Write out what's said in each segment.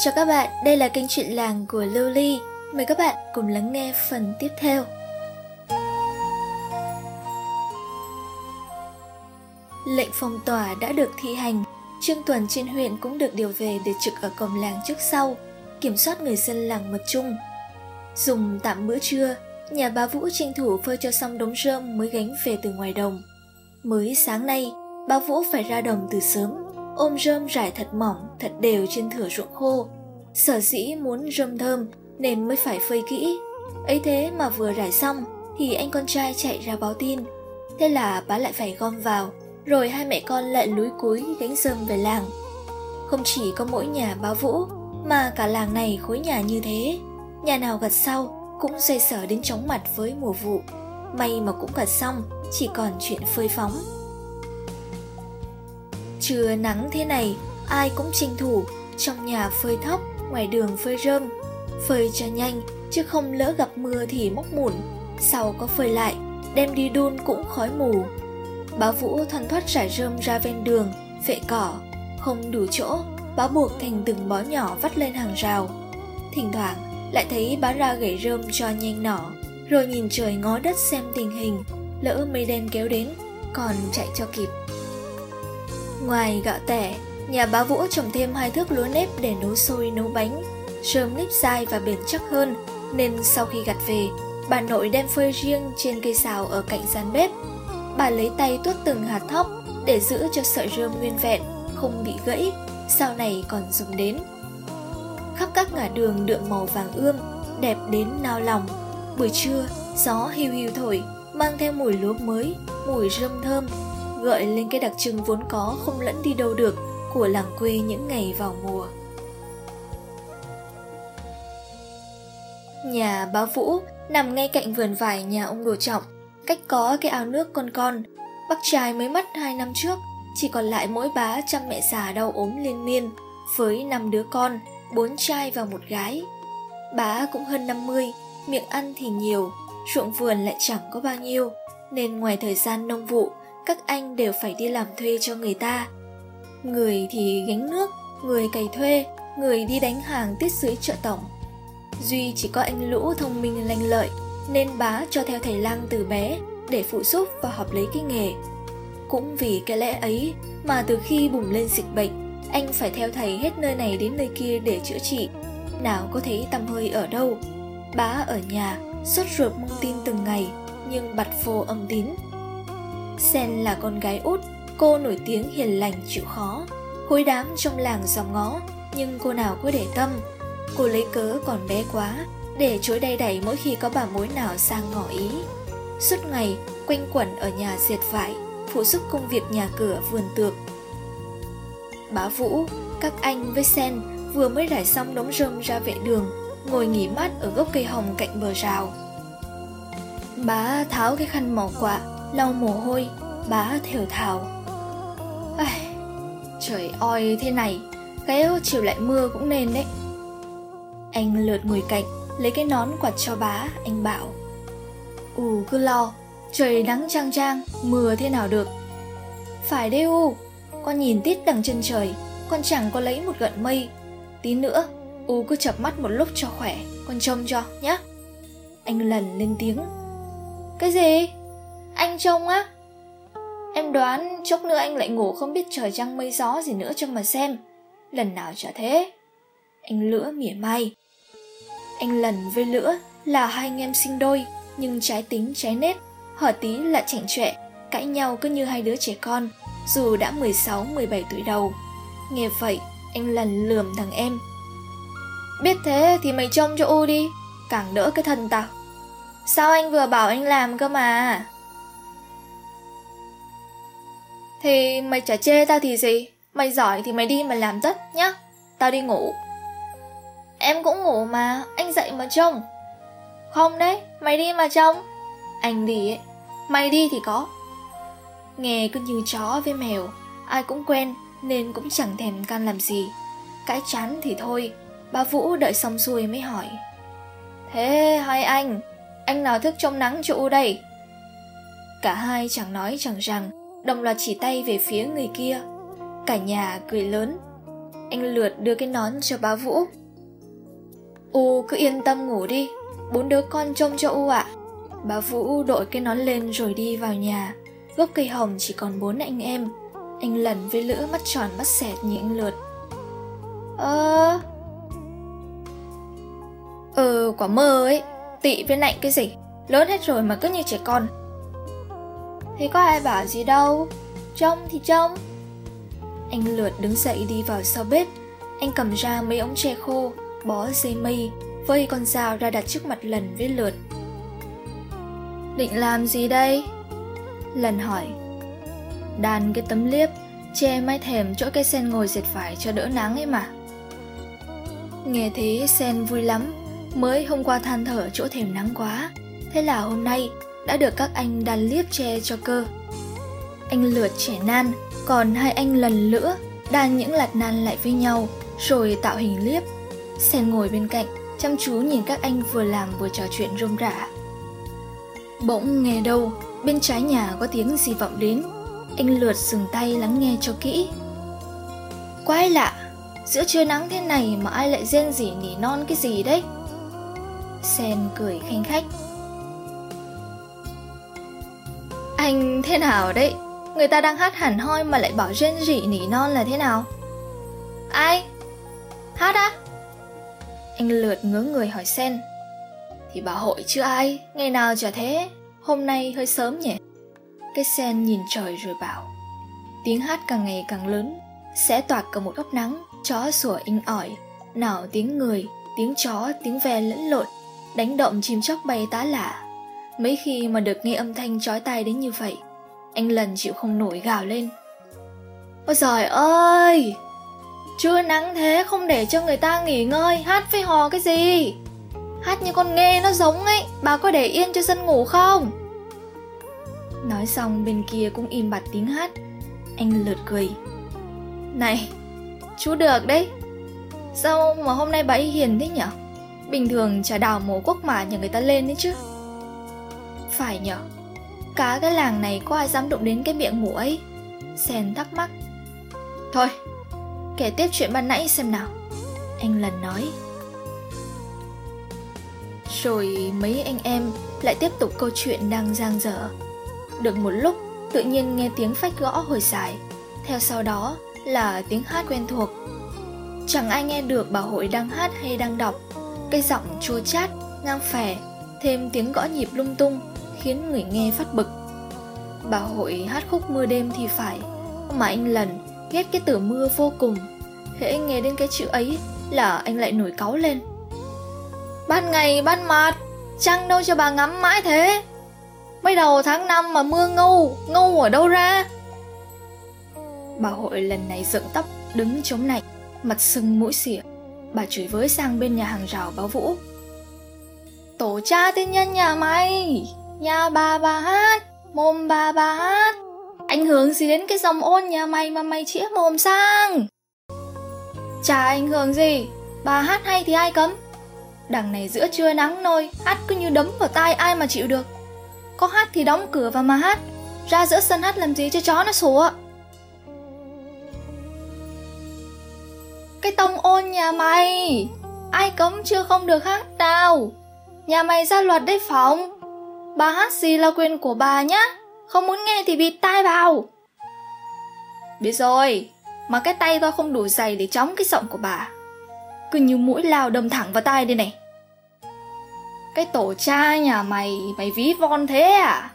Chào các bạn, đây là kênh truyện làng của Lưu Ly. Mời các bạn cùng lắng nghe phần tiếp theo. Lệnh phong tỏa đã được thi hành, Trương Tuần trên huyện cũng được điều về để trực ở cổng làng trước sau, kiểm soát người dân làng mật chung. Dùng tạm bữa trưa, nhà bá Vũ tranh thủ phơi cho xong đống rơm mới gánh về từ ngoài đồng. Mới sáng nay, bá Vũ phải ra đồng từ sớm, ôm rơm rải thật mỏng, thật đều trên thửa ruộng khô. Sở dĩ muốn rơm thơm nên mới phải phơi kỹ. ấy thế mà vừa rải xong thì anh con trai chạy ra báo tin. Thế là bá lại phải gom vào, rồi hai mẹ con lại lúi cúi gánh rơm về làng. Không chỉ có mỗi nhà bá Vũ, mà cả làng này khối nhà như thế. Nhà nào gặt sau cũng dây sở đến chóng mặt với mùa vụ. May mà cũng gặt xong, chỉ còn chuyện phơi phóng. Trưa nắng thế này, ai cũng tranh thủ, trong nhà phơi thóc, ngoài đường phơi rơm. Phơi cho nhanh, chứ không lỡ gặp mưa thì mốc mủn, sau có phơi lại, đem đi đun cũng khói mù. bá Vũ thoăn thoát rải rơm ra ven đường, vệ cỏ, không đủ chỗ, bá buộc thành từng bó nhỏ vắt lên hàng rào. Thỉnh thoảng lại thấy bá ra gãy rơm cho nhanh nỏ, rồi nhìn trời ngó đất xem tình hình, lỡ mây đen kéo đến, còn chạy cho kịp. Ngoài gạo tẻ, nhà bá Vũ trồng thêm hai thước lúa nếp để nấu sôi nấu bánh. Rơm nếp dai và bền chắc hơn, nên sau khi gặt về, bà nội đem phơi riêng trên cây xào ở cạnh gian bếp. Bà lấy tay tuốt từng hạt thóc để giữ cho sợi rơm nguyên vẹn, không bị gãy, sau này còn dùng đến. Khắp các ngã đường đượm màu vàng ươm, đẹp đến nao lòng. Buổi trưa, gió hiu hiu thổi, mang theo mùi lúa mới, mùi rơm thơm gợi lên cái đặc trưng vốn có không lẫn đi đâu được của làng quê những ngày vào mùa. Nhà bá Vũ nằm ngay cạnh vườn vải nhà ông Đồ Trọng, cách có cái ao nước con con. Bác trai mới mất hai năm trước, chỉ còn lại mỗi bá chăm mẹ già đau ốm liên miên, với năm đứa con, bốn trai và một gái. Bá cũng hơn 50, miệng ăn thì nhiều, ruộng vườn lại chẳng có bao nhiêu, nên ngoài thời gian nông vụ, các anh đều phải đi làm thuê cho người ta. Người thì gánh nước, người cày thuê, người đi đánh hàng tiết dưới chợ tổng. Duy chỉ có anh Lũ thông minh lanh lợi, nên bá cho theo thầy lang từ bé để phụ giúp và học lấy cái nghề. Cũng vì cái lẽ ấy mà từ khi bùng lên dịch bệnh, anh phải theo thầy hết nơi này đến nơi kia để chữa trị. Nào có thấy tăm hơi ở đâu. Bá ở nhà, sốt ruột mong tin từng ngày, nhưng bặt phô âm tín Sen là con gái út, cô nổi tiếng hiền lành chịu khó. hối đám trong làng dòng ngó, nhưng cô nào có để tâm. Cô lấy cớ còn bé quá, để chối đầy đẩy mỗi khi có bà mối nào sang ngỏ ý. Suốt ngày, quanh quẩn ở nhà diệt vải, phụ giúp công việc nhà cửa vườn tược. Bá Vũ, các anh với Sen vừa mới rải xong đống rơm ra vệ đường, ngồi nghỉ mát ở gốc cây hồng cạnh bờ rào. Bá tháo cái khăn màu quạ, lau mồ hôi bá thều thào Ai, trời oi thế này cái chiều lại mưa cũng nên đấy. Anh lượt ngồi cạnh lấy cái nón quạt cho bá anh bảo. Ù cứ lo trời nắng trang trang mưa thế nào được. Phải đấy u con nhìn tít đằng chân trời con chẳng có lấy một gợn mây. Tí nữa u cứ chập mắt một lúc cho khỏe con trông cho nhá. Anh lần lên tiếng. Cái gì? Anh trông á. Em đoán chốc nữa anh lại ngủ không biết trời trăng mây gió gì nữa cho mà xem. Lần nào chả thế. Anh Lửa mỉa mai. Anh Lần với Lửa là hai anh em sinh đôi, Nhưng trái tính, trái nết. Hở tí là chảnh chọe, Cãi nhau cứ như hai đứa trẻ con, Dù đã 16-17 tuổi đầu. Nghe vậy, anh Lần lườm thằng em. Biết thế thì mày trông cho U đi, Càng đỡ cái thân tao. Sao anh vừa bảo anh làm cơ mà? Thì mày chả chê tao thì gì? Mày giỏi thì mày đi mà làm tất nhá. Tao đi ngủ. Em cũng ngủ mà, Anh dậy mà trông. Không đấy, Mày đi mà trông. Anh đi ấy, Mày đi thì có. Nghe cứ như chó với mèo, Ai cũng quen Nên cũng chẳng thèm can làm gì. Cãi chán thì thôi, Bà Vũ đợi xong xuôi mới hỏi. Thế hai anh Anh nào thức trong nắng trụ đây? Cả hai chẳng nói chẳng rằng đồng loạt chỉ tay về phía người kia. Cả nhà cười lớn. Anh lượt đưa cái nón cho bà Vũ. U, cứ yên tâm ngủ đi. Bốn đứa con trông cho U ạ. À. Bà Vũ đội cái nón lên rồi đi vào nhà. Gốc cây hồng chỉ còn bốn anh em. Anh lần với lữ mắt tròn mắt xẹt như anh lượt. Ơ. Ừ quả mơ ấy. Tị với lạnh cái gì? Lớn hết rồi mà cứ như trẻ con. Thế có ai bảo gì đâu. Trông thì trông. Anh lượt đứng dậy đi vào sau bếp. Anh cầm ra mấy ống tre khô, Bó dây mây Vơi con dao ra đặt trước mặt lần với lượt. Định làm gì đây? Lần hỏi. Đàn cái tấm liếp, Che mái thèm chỗ cây sen ngồi dệt phải cho đỡ nắng ấy mà. Nghe thế, sen vui lắm. Mới hôm qua than thở chỗ thèm nắng quá. Thế là hôm nay đã được các anh đàn liếp che cho cơ. Anh lượt trẻ nan, Còn hai anh lần nữa đan những lạt nan lại với nhau, Rồi tạo hình liếp. Sen ngồi bên cạnh, Chăm chú nhìn các anh vừa làm vừa trò chuyện rôm rả. Bỗng nghe đâu, Bên trái nhà có tiếng gì vọng đến. Anh lượt dừng tay lắng nghe cho kỹ. Quái lạ, Giữa trưa nắng thế này mà ai lại rên rỉ nỉ non cái gì đấy? Sen cười khanh khách. Anh thế nào đấy? Người ta đang hát hẳn hoi mà lại bảo rên rỉ nỉ non là thế nào? Ai? Hát á? Anh lượt ngớ người hỏi Sen. Thì bà hội chứ ai? Ngày nào chả thế? Hôm nay hơi sớm nhỉ? Cái sen nhìn trời rồi bảo. Tiếng hát càng ngày càng lớn Sẽ toạc cả một góc nắng Chó sủa inh ỏi. Nào tiếng người, tiếng chó, tiếng ve lẫn lộn Đánh động chim chóc bay tá lả Mấy khi mà được nghe âm thanh chói tai đến như vậy, Anh lần chịu không nổi gào lên. Ôi giời ơi! Trưa nắng thế không để cho người ta nghỉ ngơi, Hát với hò cái gì? Hát như con nghe nó giống ấy, Bà có để yên cho dân ngủ không? Nói xong, bên kia cũng im bặt tiếng hát. Anh lượt cười. Này, Chú được đấy. Sao mà hôm nay bà ấy hiền thế nhở? Bình thường chả đào mồ quốc mả nhà người ta lên đấy chứ. Phải nhở? Cả cái làng này có ai dám đụng đến cái miệng mũ ấy? Sen thắc mắc. Thôi Kể tiếp chuyện ban nãy xem nào. Anh lần nói. Rồi mấy anh em lại tiếp tục câu chuyện đang giang dở. Được một lúc tự nhiên nghe tiếng phách gõ hồi dài. Theo sau đó là tiếng hát quen thuộc. Chẳng ai nghe được bà hội đang hát hay đang đọc. Cây giọng chua chát, ngang phè Thêm tiếng gõ nhịp lung tung. Khiến người nghe phát bực. Bà hội hát khúc mưa đêm thì phải, Mà anh lần ghét cái từ mưa vô cùng. Hễ nghe đến cái chữ ấy Là anh lại nổi cáu lên. Ban ngày ban mặt Trăng đâu cho bà ngắm mãi thế? Mới đầu tháng 5 mà mưa ngâu Ngâu ở đâu ra? Bà hội lần này dựng tóc, Đứng chống nạnh Mặt sưng mũi xỉa. Bà chửi với sang bên nhà hàng rào báo Vũ. Tổ cha tên nhân nhà mày! Nhà bà bà hát, Mồm bà bà hát. Ảnh hưởng gì đến cái dòng ôn nhà mày mà mày chĩa mồm sang? Chả ảnh hưởng gì, Bà hát hay thì ai cấm? Đằng này giữa trưa nắng nôi, Hát cứ như đấm vào tai ai mà chịu được. Có hát thì đóng cửa và mà hát, Ra giữa sân hát làm gì cho chó nó sủa? Cái tông ôn nhà mày, Ai cấm chưa không được hát nào? Nhà mày ra luật đấy phòng Bà hát gì là quyền của bà nhá? Không muốn nghe thì bịt tai vào. Biết rồi, Mà cái tay tôi không đủ dày để chống cái giọng của bà. Cứ như mũi lao đâm thẳng vào tai đây này. Cái tổ cha nhà mày Mày ví von thế à?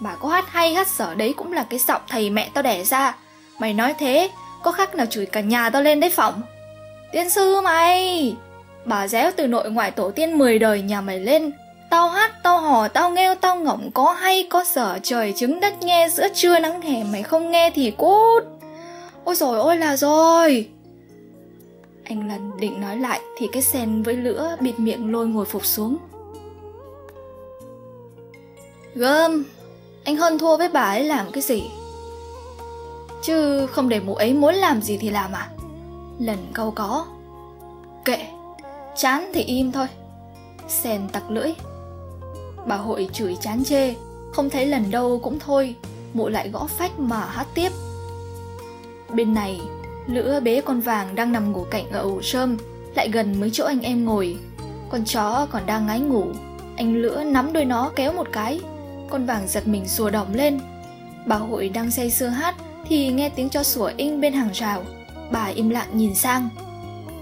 Bà có hát hay hát sở đấy cũng là cái giọng thầy mẹ tao đẻ ra. Mày nói thế, Có khác nào chửi cả nhà tao lên đấy phỏng? Tiên sư mày! Bà réo từ nội ngoại tổ tiên 10 đời nhà mày lên Tao hát, tao hò, tao nghêu, tao ngọng Có hay, có sở, trời trứng đất nghe. Giữa trưa nắng hè mày không nghe thì cút. Ôi rồi ôi là rồi. Anh lần định nói lại Thì cái sen với lửa bịt miệng lôi ngồi phục xuống. Gơm Anh hơn thua với bà ấy làm cái gì? Chứ không để mụ ấy muốn làm gì thì làm à? Lần câu có. Kệ Chán thì im thôi. Sen tặc lưỡi. Bà hội chửi chán chê Không thấy lần đâu cũng thôi Mụ lại gõ phách mà hát tiếp Bên này Lữa bế con vàng đang nằm ngủ cạnh ở ổ sơm lại gần mấy chỗ anh em ngồi. Con chó còn đang ngái ngủ, anh Lữa nắm đôi nó kéo một cái. Con vàng giật mình sùa đỏng lên. Bà hội đang say sưa hát thì nghe tiếng chó sủa inh bên hàng rào. Bà im lặng nhìn sang.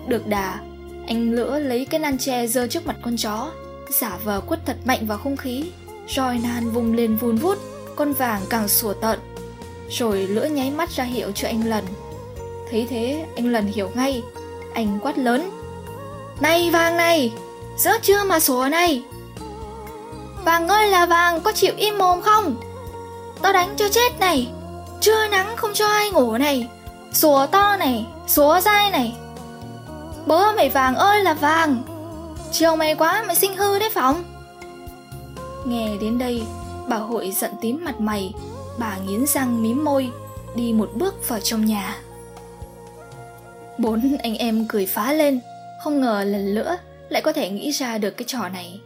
Được đà, anh Lữa lấy cái nan tre giơ trước mặt con chó, giả vờ quất thật mạnh vào không khí. Roi nan vùng lên vun vút, con vàng càng sủa tận, Rồi lưỡi nháy mắt ra hiệu cho anh Lần. Thấy thế, anh Lần hiểu ngay. Anh quát lớn. Này vàng này, giữa chưa mà sủa này. Vàng ơi là vàng, có chịu im mồm không? Tao đánh cho chết này. Trưa nắng không cho ai ngủ này. Sủa to này, sủa dai này. Bố mày vàng ơi là vàng. Chiều mày quá mày sinh hư đấy phòng Nghe đến đây, bà hội giận tím mặt mày, bà nghiến răng mím môi, đi một bước vào trong nhà. Bốn anh em cười phá lên, không ngờ lần nữa lại có thể nghĩ ra được cái trò này.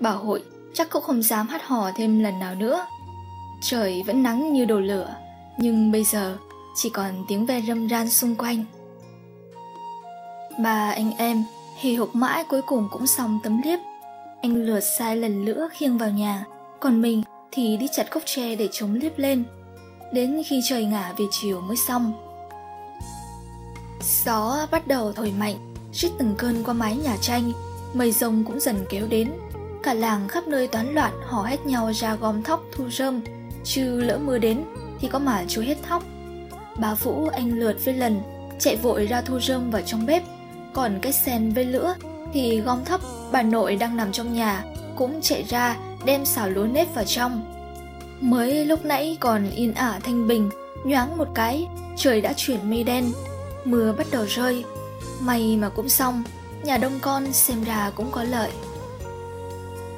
Bà hội chắc cũng không dám hát hò thêm lần nào nữa. Trời vẫn nắng như đồ lửa, nhưng bây giờ chỉ còn tiếng ve râm ran xung quanh. Ba anh em hì hục mãi cuối cùng cũng xong tấm liếp. Anh lượt sai lần nữa khiêng vào nhà, còn mình thì đi chặt gốc tre để chống liếp lên. Đến khi trời ngả về chiều mới xong. Gió bắt đầu thổi mạnh, rít từng cơn qua mái nhà tranh, mây rông cũng dần kéo đến. Cả làng khắp nơi toán loạn hò hét nhau ra gom thóc thu rơm, chứ lỡ mưa đến thì có mà chú hết thóc. Bà Vũ anh lượt với lần chạy vội ra thu rơm vào trong bếp, còn cái sen với lửa thì gom thấp bà nội đang nằm trong nhà cũng chạy ra đem xào lúa nếp vào trong. Mới lúc nãy còn yên ả thanh bình, nhoáng một cái, trời đã chuyển mây đen, mưa bắt đầu rơi. May mà cũng xong, nhà đông con xem ra cũng có lợi.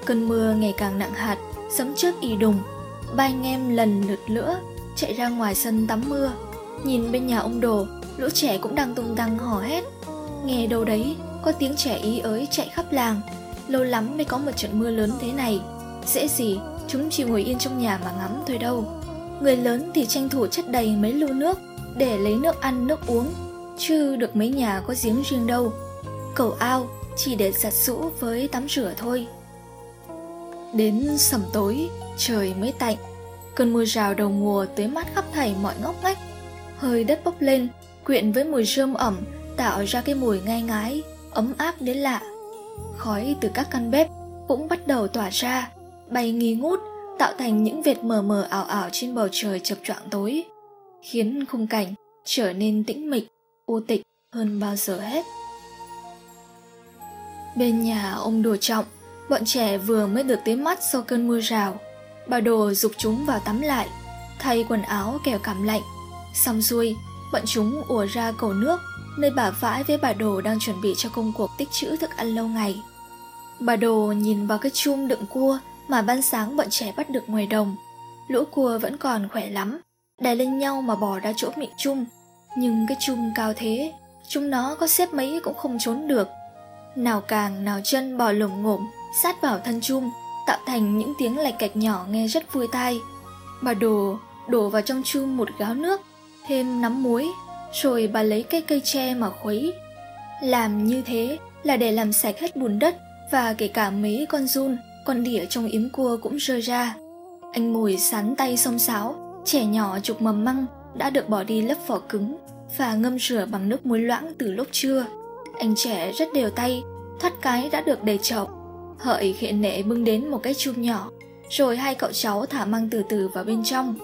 Cơn mưa ngày càng nặng hạt, sấm trước ì đùng, ba anh em lần lượt lửa chạy ra ngoài sân tắm mưa. Nhìn bên nhà ông đồ, lũ trẻ cũng đang tung tăng hò hét. Nghe đâu đấy, có tiếng trẻ ý ới chạy khắp làng. Lâu lắm mới có một trận mưa lớn thế này. Dễ gì, chúng chỉ ngồi yên trong nhà mà ngắm thôi đâu. Người lớn thì tranh thủ chất đầy mấy lu nước để lấy nước ăn nước uống, chứ được mấy nhà có giếng riêng đâu. Cầu ao chỉ để giặt sũ với tắm rửa thôi. Đến sầm tối, trời mới tạnh. Cơn mưa rào đầu mùa tới mắt khắp thảy mọi ngóc ngách. Hơi đất bốc lên, quyện với mùi rơm ẩm, tạo ra cái mùi ngai ngái, ấm áp đến lạ. Khói từ các căn bếp cũng bắt đầu tỏa ra, bay nghi ngút, tạo thành những vệt mờ mờ ảo ảo trên bầu trời chập choạng tối, khiến khung cảnh trở nên tĩnh mịch, u tịch hơn bao giờ hết. Bên nhà ông Đồ Trọng, bọn trẻ vừa mới được tới mắt sau cơn mưa rào. Bà Đồ dục chúng vào tắm lại, thay quần áo kẻo cảm lạnh. Xong xuôi, bọn chúng ùa ra cầu nước, nơi bà vãi với bà Đồ đang chuẩn bị cho công cuộc tích trữ thức ăn lâu ngày. Bà Đồ nhìn vào cái chum đựng cua mà ban sáng bọn trẻ bắt được ngoài đồng. Lũ cua vẫn còn khỏe lắm, đè lên nhau mà bò ra chỗ miệng chum. Nhưng cái chum cao thế, chúng nó có xếp mấy cũng không trốn được. Nào càng nào chân bò lồm ngổm, sát vào thân chum, tạo thành những tiếng lạch cạch nhỏ nghe rất vui tai. Bà Đồ đổ vào trong chum một gáo nước, thêm nắm muối, rồi bà lấy cây cây tre mà khuấy. Làm như thế là để làm sạch hết bùn đất và kể cả mấy con run, con đỉa trong yếm cua cũng rơi ra. Anh mùi sắn tay xông xáo, trẻ nhỏ chục mầm măng đã được bỏ đi lớp vỏ cứng và ngâm rửa bằng nước muối loãng từ lúc trưa. Anh trẻ rất đều tay, thoát cái đã được đầy chọc. Hợi khệ nệ bưng đến một cái chum nhỏ, rồi hai cậu cháu thả măng từ từ vào bên trong.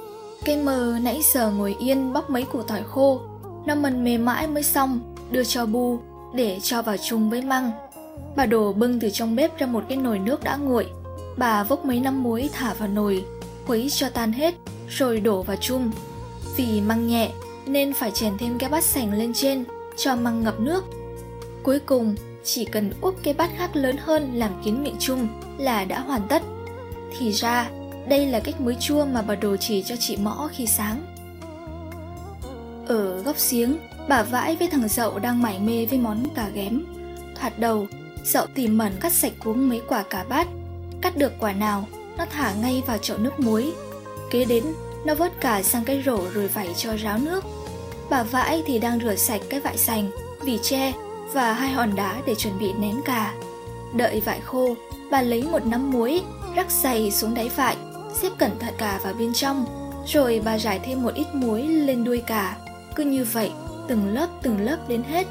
Cây mờ nãy giờ ngồi yên bóc mấy củ tỏi khô, nó mần mềm mãi mới xong, đưa cho bu để cho vào chung với măng. Bà đổ bưng từ trong bếp ra một cái nồi nước đã nguội. Bà vốc mấy nắm muối thả vào nồi, khuấy cho tan hết, rồi đổ vào chung. Vì măng nhẹ nên phải chèn thêm cái bát sành lên trên, cho măng ngập nước. Cuối cùng, chỉ cần úp cái bát khác lớn hơn làm kín miệng chung là đã hoàn tất. Thì ra, đây là cách muối chua mà bà đồ chỉ cho chị Mõ khi sáng. Ở góc giếng, bà vãi với thằng dậu đang mải mê với món cà ghém. Thoạt đầu, dậu tìm mẩn cắt sạch cuống mấy quả cà bát. Cắt được quả nào, nó thả ngay vào chậu nước muối. Kế đến, nó vớt cả sang cái rổ rồi vẩy cho ráo nước. bà vãi thì đang rửa sạch cái vải sành, vỉ tre và hai hòn đá để chuẩn bị nén cà. Đợi vải khô, bà lấy một nắm muối, rắc dày xuống đáy vải, xếp cẩn thận cà vào bên trong, rồi bà rải thêm một ít muối lên đuôi cà. Cứ như vậy, từng lớp từng lớp đến hết.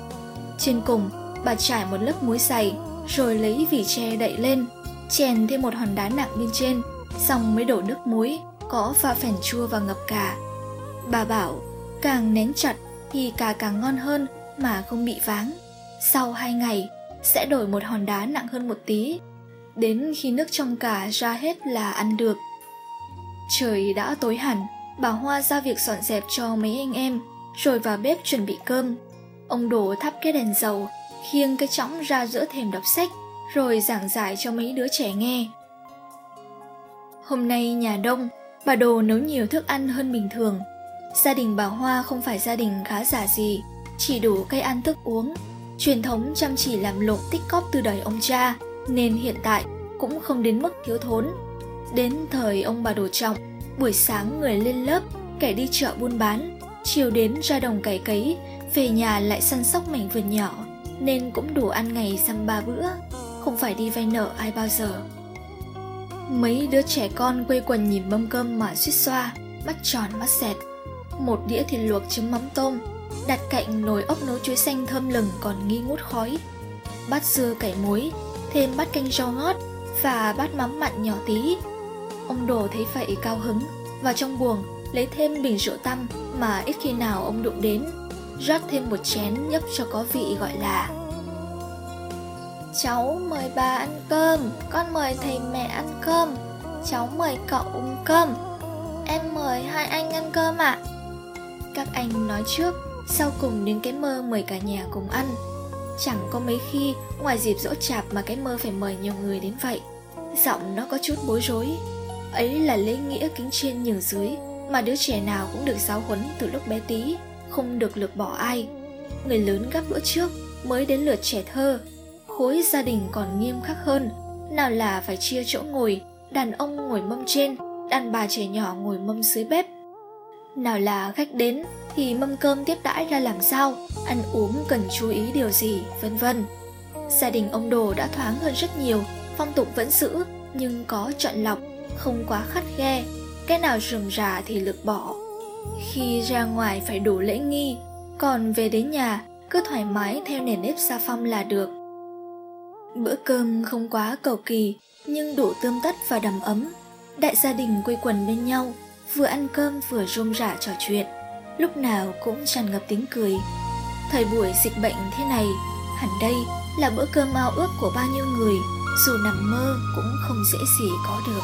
Trên cùng, bà trải một lớp muối dày, rồi lấy vỉ tre đậy lên, chèn thêm một hòn đá nặng bên trên, xong mới đổ nước muối, có pha phèn chua và ngập cả Bà bảo, càng nén chặt thì cà càng ngon hơn mà không bị váng. Sau hai ngày, sẽ đổi một hòn đá nặng hơn một tí. Đến khi nước trong cà ra hết là ăn được. Trời đã tối hẳn, bà Hoa ra việc dọn dẹp cho mấy anh em, rồi vào bếp chuẩn bị cơm. Ông đổ thắp cái đèn dầu, khiêng cái chõng ra giữa thềm đọc sách, rồi giảng giải cho mấy đứa trẻ nghe. Hôm nay nhà đông, bà Đồ nấu nhiều thức ăn hơn bình thường. Gia đình bà Hoa không phải gia đình khá giả gì, chỉ đủ cây ăn thức uống. Truyền thống chăm chỉ làm lụng tích cóp từ đời ông cha, nên hiện tại cũng không đến mức thiếu thốn. Đến thời ông bà Đồ Trọng, buổi sáng người lên lớp, kẻ đi chợ buôn bán, chiều đến ra đồng cày cấy, về nhà lại săn sóc mảnh vườn nhỏ, nên cũng đủ ăn ngày xăm ba bữa, không phải đi vay nợ ai bao giờ. Mấy đứa trẻ con quây quần nhìn mâm cơm mà suýt xoa, mắt tròn mắt xẹt. Một đĩa thịt luộc chấm mắm tôm, đặt cạnh nồi ốc nấu chuối xanh thơm lừng còn nghi ngút khói. Bát dưa cải muối, thêm bát canh rau ngót và bát mắm mặn nhỏ tí. Ông đồ thấy vậy cao hứng, vào trong buồng lấy thêm bình rượu tăm mà ít khi nào ông đụng đến, rót thêm một chén nhấp cho có vị gọi là Cháu mời bà ăn cơm, con mời thầy mẹ ăn cơm, cháu mời cậu uống cơm. Em mời hai anh ăn cơm ạ. À? Các anh nói trước, sau cùng đến cái mơ mời cả nhà cùng ăn. Chẳng có mấy khi ngoài dịp dỗ chạp mà cái mơ phải mời nhiều người đến vậy. Giọng nó có chút bối rối. Ấy là lễ nghĩa kính trên nhường dưới mà đứa trẻ nào cũng được giáo huấn từ lúc bé tí, không được lược bỏ ai. Người lớn gắp bữa trước mới đến lượt trẻ thơ. Khối gia đình còn nghiêm khắc hơn. Nào là phải chia chỗ ngồi đàn ông ngồi mâm trên đàn bà trẻ nhỏ ngồi mâm dưới bếp. Nào là khách đến thì mâm cơm tiếp đãi ra làm sao ăn uống cần chú ý điều gì vân vân. Gia đình ông đồ đã thoáng hơn rất nhiều phong tục vẫn giữ nhưng có chọn lọc không quá khắt khe cái nào rườm rà thì lược bỏ khi ra ngoài phải đủ lễ nghi còn về đến nhà cứ thoải mái theo nền nếp gia phong là được Bữa cơm không quá cầu kỳ, nhưng đủ tươm tất và đầm ấm. Đại gia đình quây quần bên nhau, vừa ăn cơm vừa rôm rả trò chuyện, lúc nào cũng tràn ngập tiếng cười. Thời buổi dịch bệnh thế này, hẳn đây là bữa cơm ao ước của bao nhiêu người, dù nằm mơ cũng không dễ gì có được.